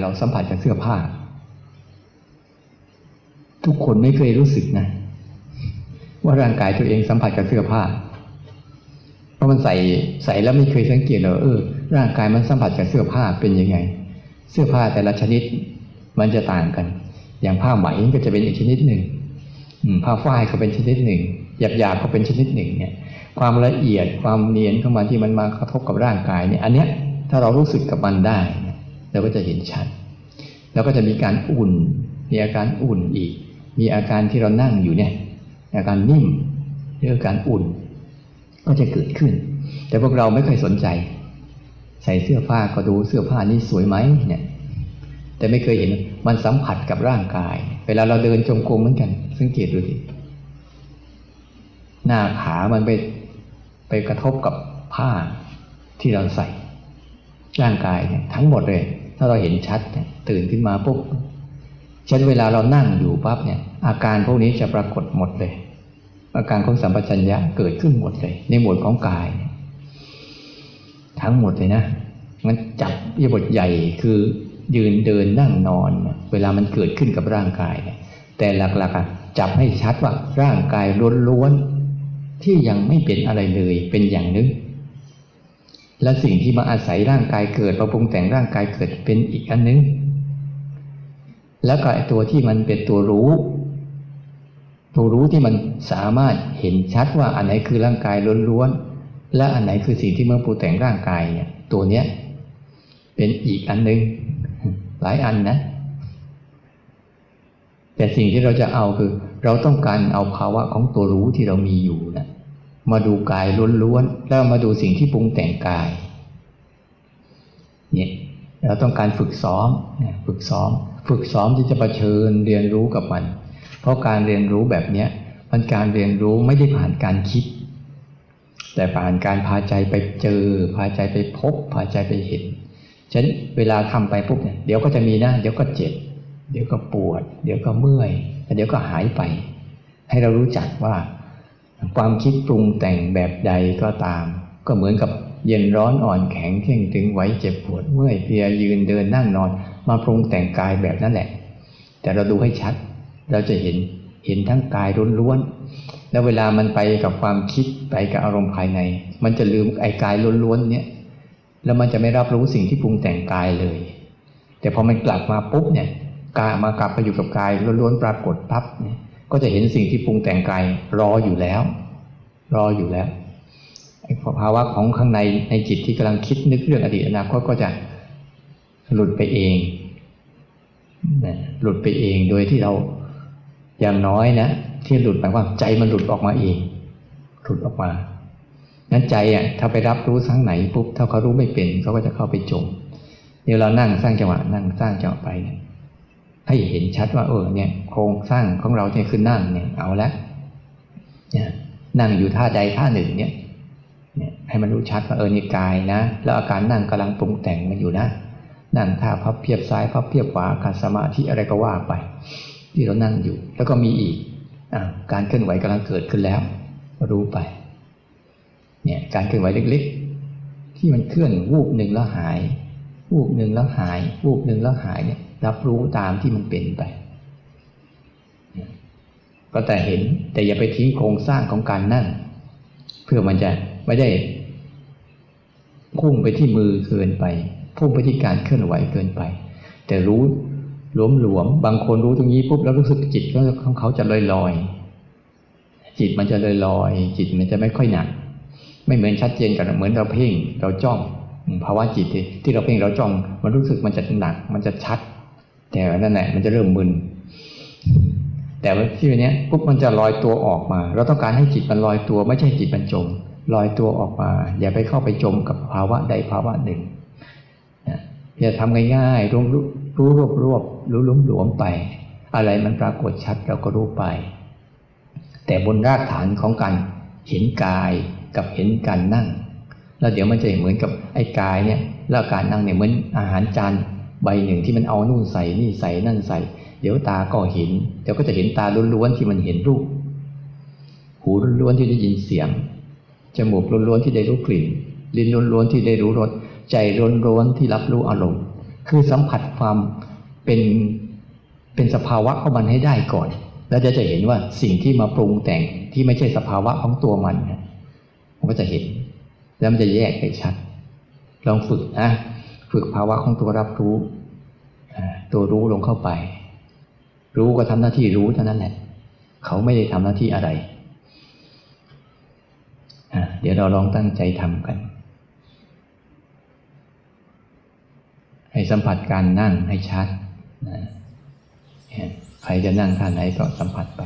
เราสัมผัสกับเสื้อผ้า ทุกคนไม่เคยรู้สึกนะ ว่าร่างกายตัวเองสัมผัสกับเสื้อผ้า เพราะมันใส่ใส่แล้วไม่เคยสังเกตเลยเออ ร่างกายมันสัมผัสกับเสื้อผ้าเป็นยังไง เสื้อผ้าแต่ละชนิดมันจะต่างกัน อย่างผ้าไหมก็จะเป็นอีกชนิดหนึ่งผ้าฝ้ายก็เป็นชนิดหนึ่งหยาบๆก็เป็นชนิดหนึ่งเนี่ยความละเอียดความเนียนของมันที่มันมากระทบกับร่างกายเนี่ย อันเนี้ยถ้าเรารู้สึกกับมันได้ เราก็จะเห็นชัด แล้วก็จะมีการอุ่น มีอาการอุ่นอีก มีอาการที่เรานั่งอยู่เนี่ยอาการนิ่มหรืออาการอุ่น ก็จะเกิดขึ้น แต่พวกเราไม่เคยสนใจ ใส่เสื้อผ้าก็ดูเสื้อผ้านี้สวยไหมเนี่ยแต่ไม่เคยเห็นมันสัมผัสกับร่างกาย เวลาเราเดินจงกรมเหมือนกัน สังเกตดูดิหน้าขามันไปไปกระทบกับผ้าที่เราใส่ ร่างกายเนี่ยทั้งหมดเลย ถ้าเราเห็นชัดตื่นขึ้นมาปุ๊บฉันเวลาเรานั่งอยู่ปั๊บเนี่ย อาการพวกนี้จะปรากฏหมดเลย อาการของสัมปชัญญะเกิดขึ้นหมดเลย ในหมวดของกาย ทั้งหมดเลยนะมันจับยบทใหญ่คือยืนเดินนั่งนอน เวลามันเกิดขึ้นกับร่างกายแต่หลักๆจับให้ชัดว่าร่างกายล้วนๆที่ยังไม่เป็นอะไรเลยเป็นอย่างนึง และสิ่งที่มาอาศัยร่างกายเกิดประปรุงแต่งร่างกายเกิดเป็นอีกอันนึง แล้วก็ไอตัวที่มันเป็นตัวรู้ ตัวรู้ที่มันสามารถเห็นชัดว่าอันไหนคือร่างกายล้วนๆ และอันไหนคือสิ่งที่มาปรุงแต่งร่างกายเนี่ยตัวเนี้ยเป็นอีกอันนึง หลายอันนะ แต่สิ่งที่เราจะเอาคือ เราต้องการเอาภาวะของตัวรู้ที่เรามีอยู่นะ มาดูกายล้วนๆแล้วมาดูสิ่งที่ปรุงแต่งกายเนี่ยเราต้องการฝึกซ้อมฝึกซ้อม ฝึกซ้อมที่จะะเผชิญเรียนรู้กับมัน เพราะการเรียนรู้แบบเนี้ยมันการเรียนรู้ไม่ได้ผ่านการคิด แต่ผ่านการพาใจไปเจอ พาใจไปพบ พาใจไปเห็นฉะนั้นเวลาทำไปปุ๊บเนี่ยเดี๋ยวก็จะมีนะเดี๋ยวก็เจ็บ เดี๋ยวก็ปวด เดี๋ยวก็เมื่อยแล้วเดี๋ยวก็หายไป ให้เรารู้จักว่า ความคิดปรุงแต่งแบบใดก็ตาม ก็เหมือนกับเย็นร้อนอ่อนแข็งเข่งตึงไหวเจ็บปวดเมื่อยเพลียยืนเดินนั่งนอน มาปรุงแต่งกายแบบนั้นแหละ แต่เราดูให้ชัด เราจะเห็นเห็นทั้งกายล้วนๆแล้วเวลามันไปกับความคิดไปกับอารมณ์ภายใน มันจะลืมไอ้กายล้วนๆเนี่ยแล้วมันจะไม่รับรู้สิ่งที่ปรุงแต่งกายเลย แต่พอมันกลับมาปุ๊บเนี่ยกายมากลับไปอยู่กับกายล้วนๆปรากฏปั๊บเนี่ย ก็จะเห็นสิ่งที่ปรุงแต่งกายรออยู่แล้ว รออยู่แล้วภาวะของข้างในในจิตที่กำลังคิดนึกเรื่องอดีตอนาคตก็จะหลุดไปเองนะหลุดไปเองโดยที่เราอย่างน้อยนะที่หลุดหมายว่าใจมันหลุดออกมาเอง หลุดออกมานั้นใจอะถ้าไปรับรู้ทั้งไหนปุ๊บถ้าเขารู้ไม่เป็นเขาก็จะเข้าไปจมเดี๋ยวเรานั่งสร้างจังหวะนั่งสร้างจังหวะไปเนี่ย ให้เห็นชัดว่าเออเนี่ยโครงสร้างของเราเนี่ยคือนั่งเนี่ยเอาละเนี่ยนั่งอยู่ท่าใดท่าหนึ่งเนี่ยให้มันรู้ชัดว่าเออนี่กายนะ แล้วอาการนั่งกำลังปรุงแต่งมันอยู่นะ นั่งท่าพับเพียบซ้ายพับเพียบขวาการสมาธิอะไรก็ว่าไป ที่เรานั่งอยู่ แล้วก็มีอีกอการเคลื่อนไหวกำลังเกิดขึ้นแล้ว รู้ไปเนี่ยการเคลื่อนไหวเล็กๆ ที่มันเคลื่อนวูบหนึ่งแล้วหาย วูบหนึ่งแล้วหาย วูบหนึ่งแล้วหายเนี่ย รับรู้ตามที่มันเป็นไป ก็แต่เห็นแต่อย่าไปทิ้งโครงสร้างของการนั่ง เพื่อมันจะไม่ได้พุ่งไปที่มือเกินไป พุ่งไปที่การเคลื่อนไหวเกินไป แต่รู้หลวมหลวมบางคนรู้ตรงนี้ปุ๊บแล้วรู้สึกจิตของเขาจะลอยลอยจิตมันจะลอยลอยจิตมันจะไม่ค่อยหนัก ไม่เหมือนชัดเจนกันเหมือนเราเพ่งเราจ้องภาวะจิตที่เราเพ่งเราจ้อง มันรู้สึกมันจะหนัก มันจะชัด แต่นั่นแหละมันจะเริ่มมึน แต่ว่าที่วันนี้ปุ๊บมันจะลอยตัวออกมา เราต้องการให้จิตมันลอยตัว ไม่ใช่จิตมันจมลอยตัวออกมา อย่าไปเข้าไปจมกับภาวะใดภาวะหนึ่งอย่าทำง่ายๆรู้รู้รวบรวบรู้ลุ่มหลวมไป อะไรมันปรากฏชัดเราก็รู้ไป แต่บนรากฐานของการเห็นกายกับเห็นการนั่ง แล้วเดี๋ยวมันจะเหมือนกับไอ้กายเนี่ยแล้วการนั่งเนี่ยเหมือนอาหารจาน ใบหนึ่งที่มันเอานู่นใส่นี่ใส่นั่นใส่ เดี๋ยวตาก็เห็นเดี๋ยวก็จะเห็นตาล้วนๆที่มันเห็นรูป หูล้วนๆที่ได้ยินเสียง จมูกล้วนๆที่ได้รู้กลิ่น ลิ้นล้วนๆที่ได้รู้รส ใจล้วนๆที่รับรู้อารมณ์ คือสัมผัสความเป็นเป็นสภาวะของมันให้ได้ก่อน แล้วจะจะเห็นว่าสิ่งที่มาปรุงแต่งที่ไม่ใช่สภาวะของตัวมันมันก็จะเห็น แล้วมันจะแยกได้ชัด ลองฝึกนะ ฝึกภาวะของตัวรับรู้ ตัวรู้ลงเข้าไป รู้ก็ทำหน้าที่รู้เท่านั้นแหละ เขาไม่ได้ทำหน้าที่อะไร เดี๋ยวเราลองตั้งใจทำกัน ให้สัมผัสการนั่งให้ชัด ใครจะนั่งท่าไหนก็สัมผัสไป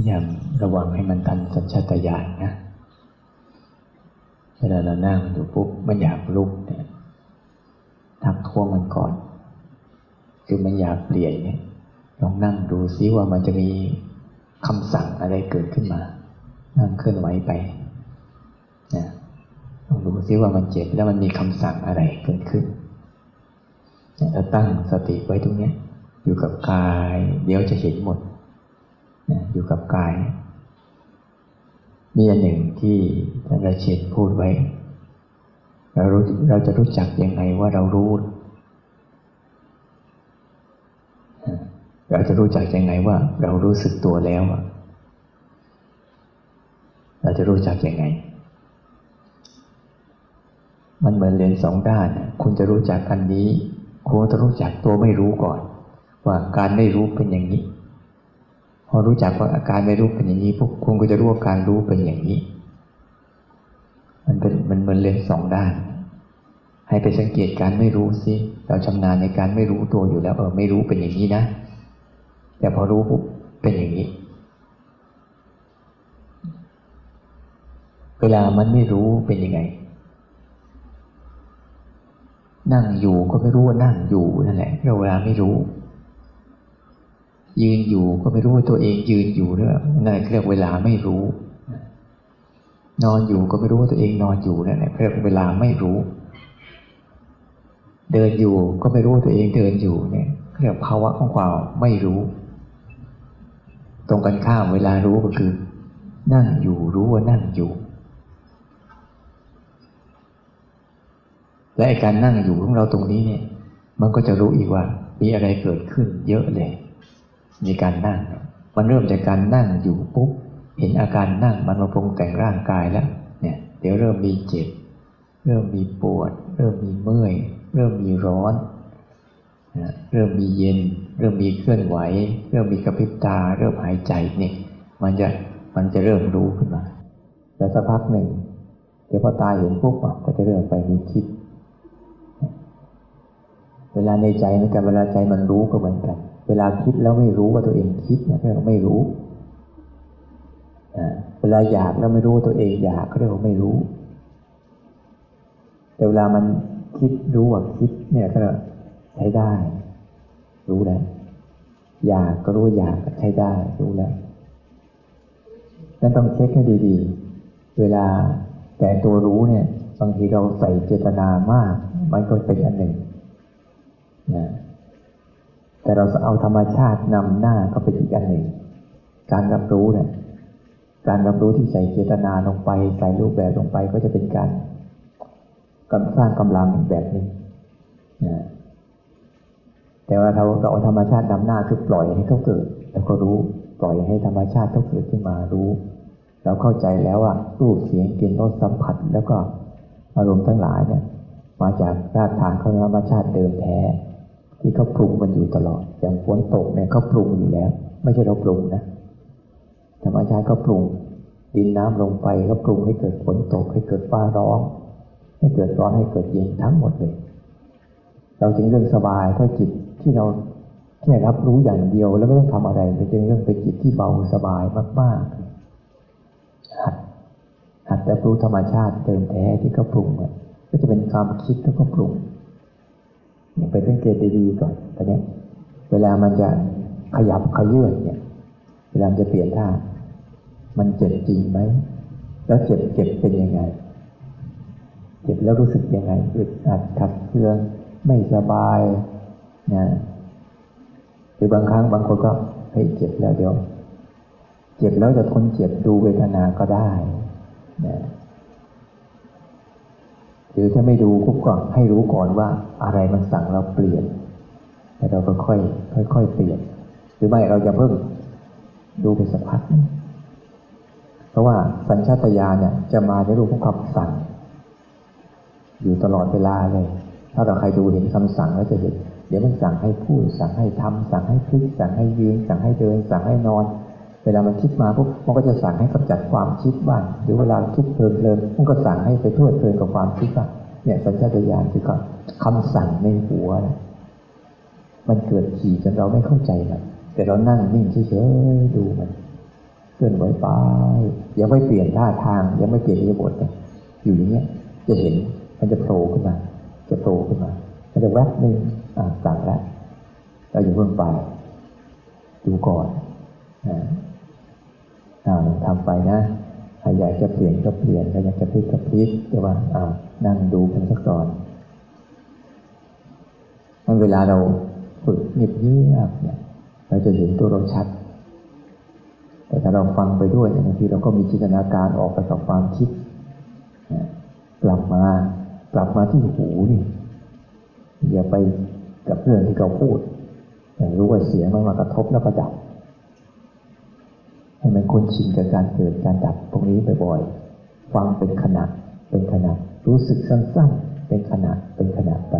พยายามระวังให้มันทันสัญชาตญาณนะเวลาเรานั่งอยู่ปุ๊บมันอยากลุกเนี่ยทักท้วงมันก่อน คือมันอยากเปลี่ยนเนี่ยลองนั่งดูซิว่ามันจะมีคำสั่งอะไรเกิดขึ้นมา นั่งเคลื่อนไหวไปนะลองดูซิว่ามันเจ็บแล้วมันมีคำสั่งอะไรเกิดขึ้นเราตั้งสติไว้ตรงนี้อยู่กับกาย เดี๋ยวจะเห็นหมด อยู่กับกาย มีอันหนึ่งที่ท่านราเชนพูดไว้ เรารู้เราจะรู้จักยังไงว่าเรารู้ เราจะรู้จักยังไงว่า เรารู้สึกตัวแล้วเราจะรู้จักยังไง มันเหมือนเลนสองด้าน คุณจะรู้จักอันนี้ คุณจะรู้จักตัวไม่รู้ก่อน ว่าการไม่รู้เป็นอย่างนี้ พอรู้จักว่าอาการไม่รู้เป็นอย่างนี้พวกคุณก็จะรู้ว่าการรู้เป็นอย่างนี้ มันเป็นมันเหมือนเลนสองด้าน ให้ไปสังเกตการไม่รู้สิเราชำนาญในการไม่รู้ตัวอยู่แล้ว เออไม่รู้เป็นอย่างนี้นะแต่พอรู้ปุ๊บเป็นอย่างนี้ เวลามันไม่รู้เป็นยังไง นั่งอยู่ก็ไม่รู้ว่านั่งอยู่นั่นแหละเวลาไม่รู้ ยืนอยู่ก็ไม่รู้ว่าตัวเองยืนอยู่ด้วยนั่นเรียกเวลาไม่รู้ นอนอยู่ก็ไม่รู้ว่าตัวเองนอนอยู่นั่นเรียกเวลาไม่รู้ เดินอยู่ก็ไม่รู้ว่าตัวเองเดินอยู่เนี่ยเรียกภาวะของความไม่รู้ ตรงกันข้ามเวลารู้ก็คือ นั่งอยู่รู้ว่านั่งอยู่ และการนั่งอยู่ของเราตรงนี้เนี่ย มันก็จะรู้อีกว่ามีอะไรเกิดขึ้นเยอะเลย มีการนั่ง มันเริ่มจากการนั่งอยู่ปุ๊บเห็นอาการนั่งมันมาปรุงแต่งร่างกายแล้วเนี่ยเดี๋ยวเริ่มมีเจ็บ เริ่มมีปวด เริ่มมีเมื่อย เริ่มมีร้อนเริ่มมีเย็น เริ่มมีเคลื่อนไหว เริ่มมีกระพริบตา เริ่มหายใจเนี่ยมันจะมันจะเริ่มรู้ขึ้นมาแล้วสักพักหนึ่งเดี๋ยวพอตาเห็นปุ๊บก็จะเริ่มไปมีคิด เวลาในใจเหมือนกันเวลาใจมันรู้ก็เหมือนกัน เวลาคิดแล้วไม่รู้ว่าตัวเองคิดเนี่ยเราไม่รู้เวลาอยากแล้วไม่รู้ว่าตัวเองอยากเขาเรียกว่าไม่รู้ แต่เวลามันคิดรู้ว่าคิดเนี่ยก็ใช้ได้ รู้แล้วอยากก็รู้อยากก็ใช้ได้รู้แล้วนั่นต้องเช็คให้ดีๆ เวลาแต่ตัวรู้เนี่ย บางทีเราใส่เจตนามาก มันก็เป็นอันหนึ่งนะ แต่เราเอาธรรมชาตินำหน้าก็เป็นอีกอันหนึ่ง การรับรู้เนี่ยการรับรู้ที่ใส่เจตนาลงไป ใส่รูปแบบลงไปก็จะเป็นการกำสร้างกำลังแบบนึงนะแต่ว่าเราเราเอาธรรมชาตินำหน้าคือปล่อยให้เขาเกิด แล้วก็รู้ปล่อยให้ธรรมชาติเขาเกิดขึ้นมารู้ เราเข้าใจแล้วว่ารูปเสียงกลิ่นรสสัมผัส แล้วก็อารมณ์ทั้งหลายเนี่ย มาจากรากฐานของธรรมชาติเดิมแท้ ที่เขาปรุงมันอยู่ตลอด อย่างฝนตกเนี่ยเขาปรุงอยู่แล้ว ไม่ใช่เราปรุงนะธรรมชาติเขาปรุง ดินน้ำลงไปก็ปรุงให้เกิดฝนตก ให้เกิดฟ้าร้อง ให้เกิดร้อนให้เกิดเย็นทั้งหมดเลย เราจึงเรื่องสบายเพราะจิตที่เราแค่รับรู้อย่างเดียวแล้วไม่ต้องทำอะไรเป็นเรื่องเป็นจิตที่เบาสบายมากๆหัดหัดแต่รู้ธรรมชาติเติมแท้ที่เขาปรุงก็จะเป็นความคิดแล้วก็ปรุง ไปสังเกตดีๆก่อนตอนนี้เวลามันจะขยับขยื่นเนี่ย เวลาจะเปลี่ยนท่า มันเจ็บจริงไหม แล้วเจ็บเจ็บเป็นยังไง เจ็บแล้วรู้สึกยังไงอึดอัดขัดเคืองไม่สบายนะหรือบางครั้งบางคนก็เฮ้ยเจ็บแล้วเดี๋ยว เจ็บแล้วจะทนเจ็บดูเวทนาก็ได้นะหรือถ้าไม่ดูกุ๊บก็ให้รู้ก่อนว่า อะไรมันสั่งเราเปลี่ยนแต่เราก็ค่อยค่อยๆเปลี่ยน หรือไม่เราจะเพิ่งดูไปสักพักเพราะว่าสัญชาตญาณเนี่ยจะมาในรูปของคำสั่ง อยู่ตลอดเวลาเลย ถ้าเราใครดูเห็นคำสั่งแล้วจะเห็น เดี๋ยวมันสั่งให้พูด สั่งให้ทำสั่งให้พลิกสั่งให้ยืน สั่งให้เดิน สั่งให้นอน เวลามันคิดมาปุ๊บมันก็จะสั่งให้กำจัดความคิดบ้างหรือเวลาคิดเพลินๆมันก็สั่งให้ไปทั่วเพลินกับความคิดบ้าง เนี่ยสัญชาตญาณคือคำสั่งในหัวนะมันเกิดขี่จนเราไม่เข้าใจมันแต่เรานั่งนิ่งเฉยๆดูมันเคลื่อนไหวไปยังไม่เปลี่ยนท่าทาง ยังไม่เปลี่ยนอิริยาบถอยู่อย่างเงี้ย จะเห็นมันจะโผล่ขึ้นมา จะโผล่ขึ้นมามันจะแวบหนึ่งอ่าสั่งแล้วเราอย่าเพิ่งไปดูก่อนอ่าอ่าทำไปนะใครอยากจะเปลี่ยนก็เปลี่ยนใครอยากจะพลิกก็พลิกแต่ว่าอ่า นั่งดูกันสักก่อนมันเวลาเราฝึกเงียบเงียบเนี่ยเราจะเห็นตัวเราชัด แต่ถ้าเราฟังไปด้วยบางทีเราก็มีจินตนาการออกไปกับความคิดกลับมากลับมาที่หูนี่อย่าไปกับเรื่องที่เขาพูดรู้ว่าเสียงมันมากระทบแล้วก็ดับ ให้มันคุ้นชินกับการเกิดการดับตรงนี้บ่อยๆฟังเป็นขณะ เป็นขณะรู้สึกสั้นๆ เป็นขณะเป็นขณะไป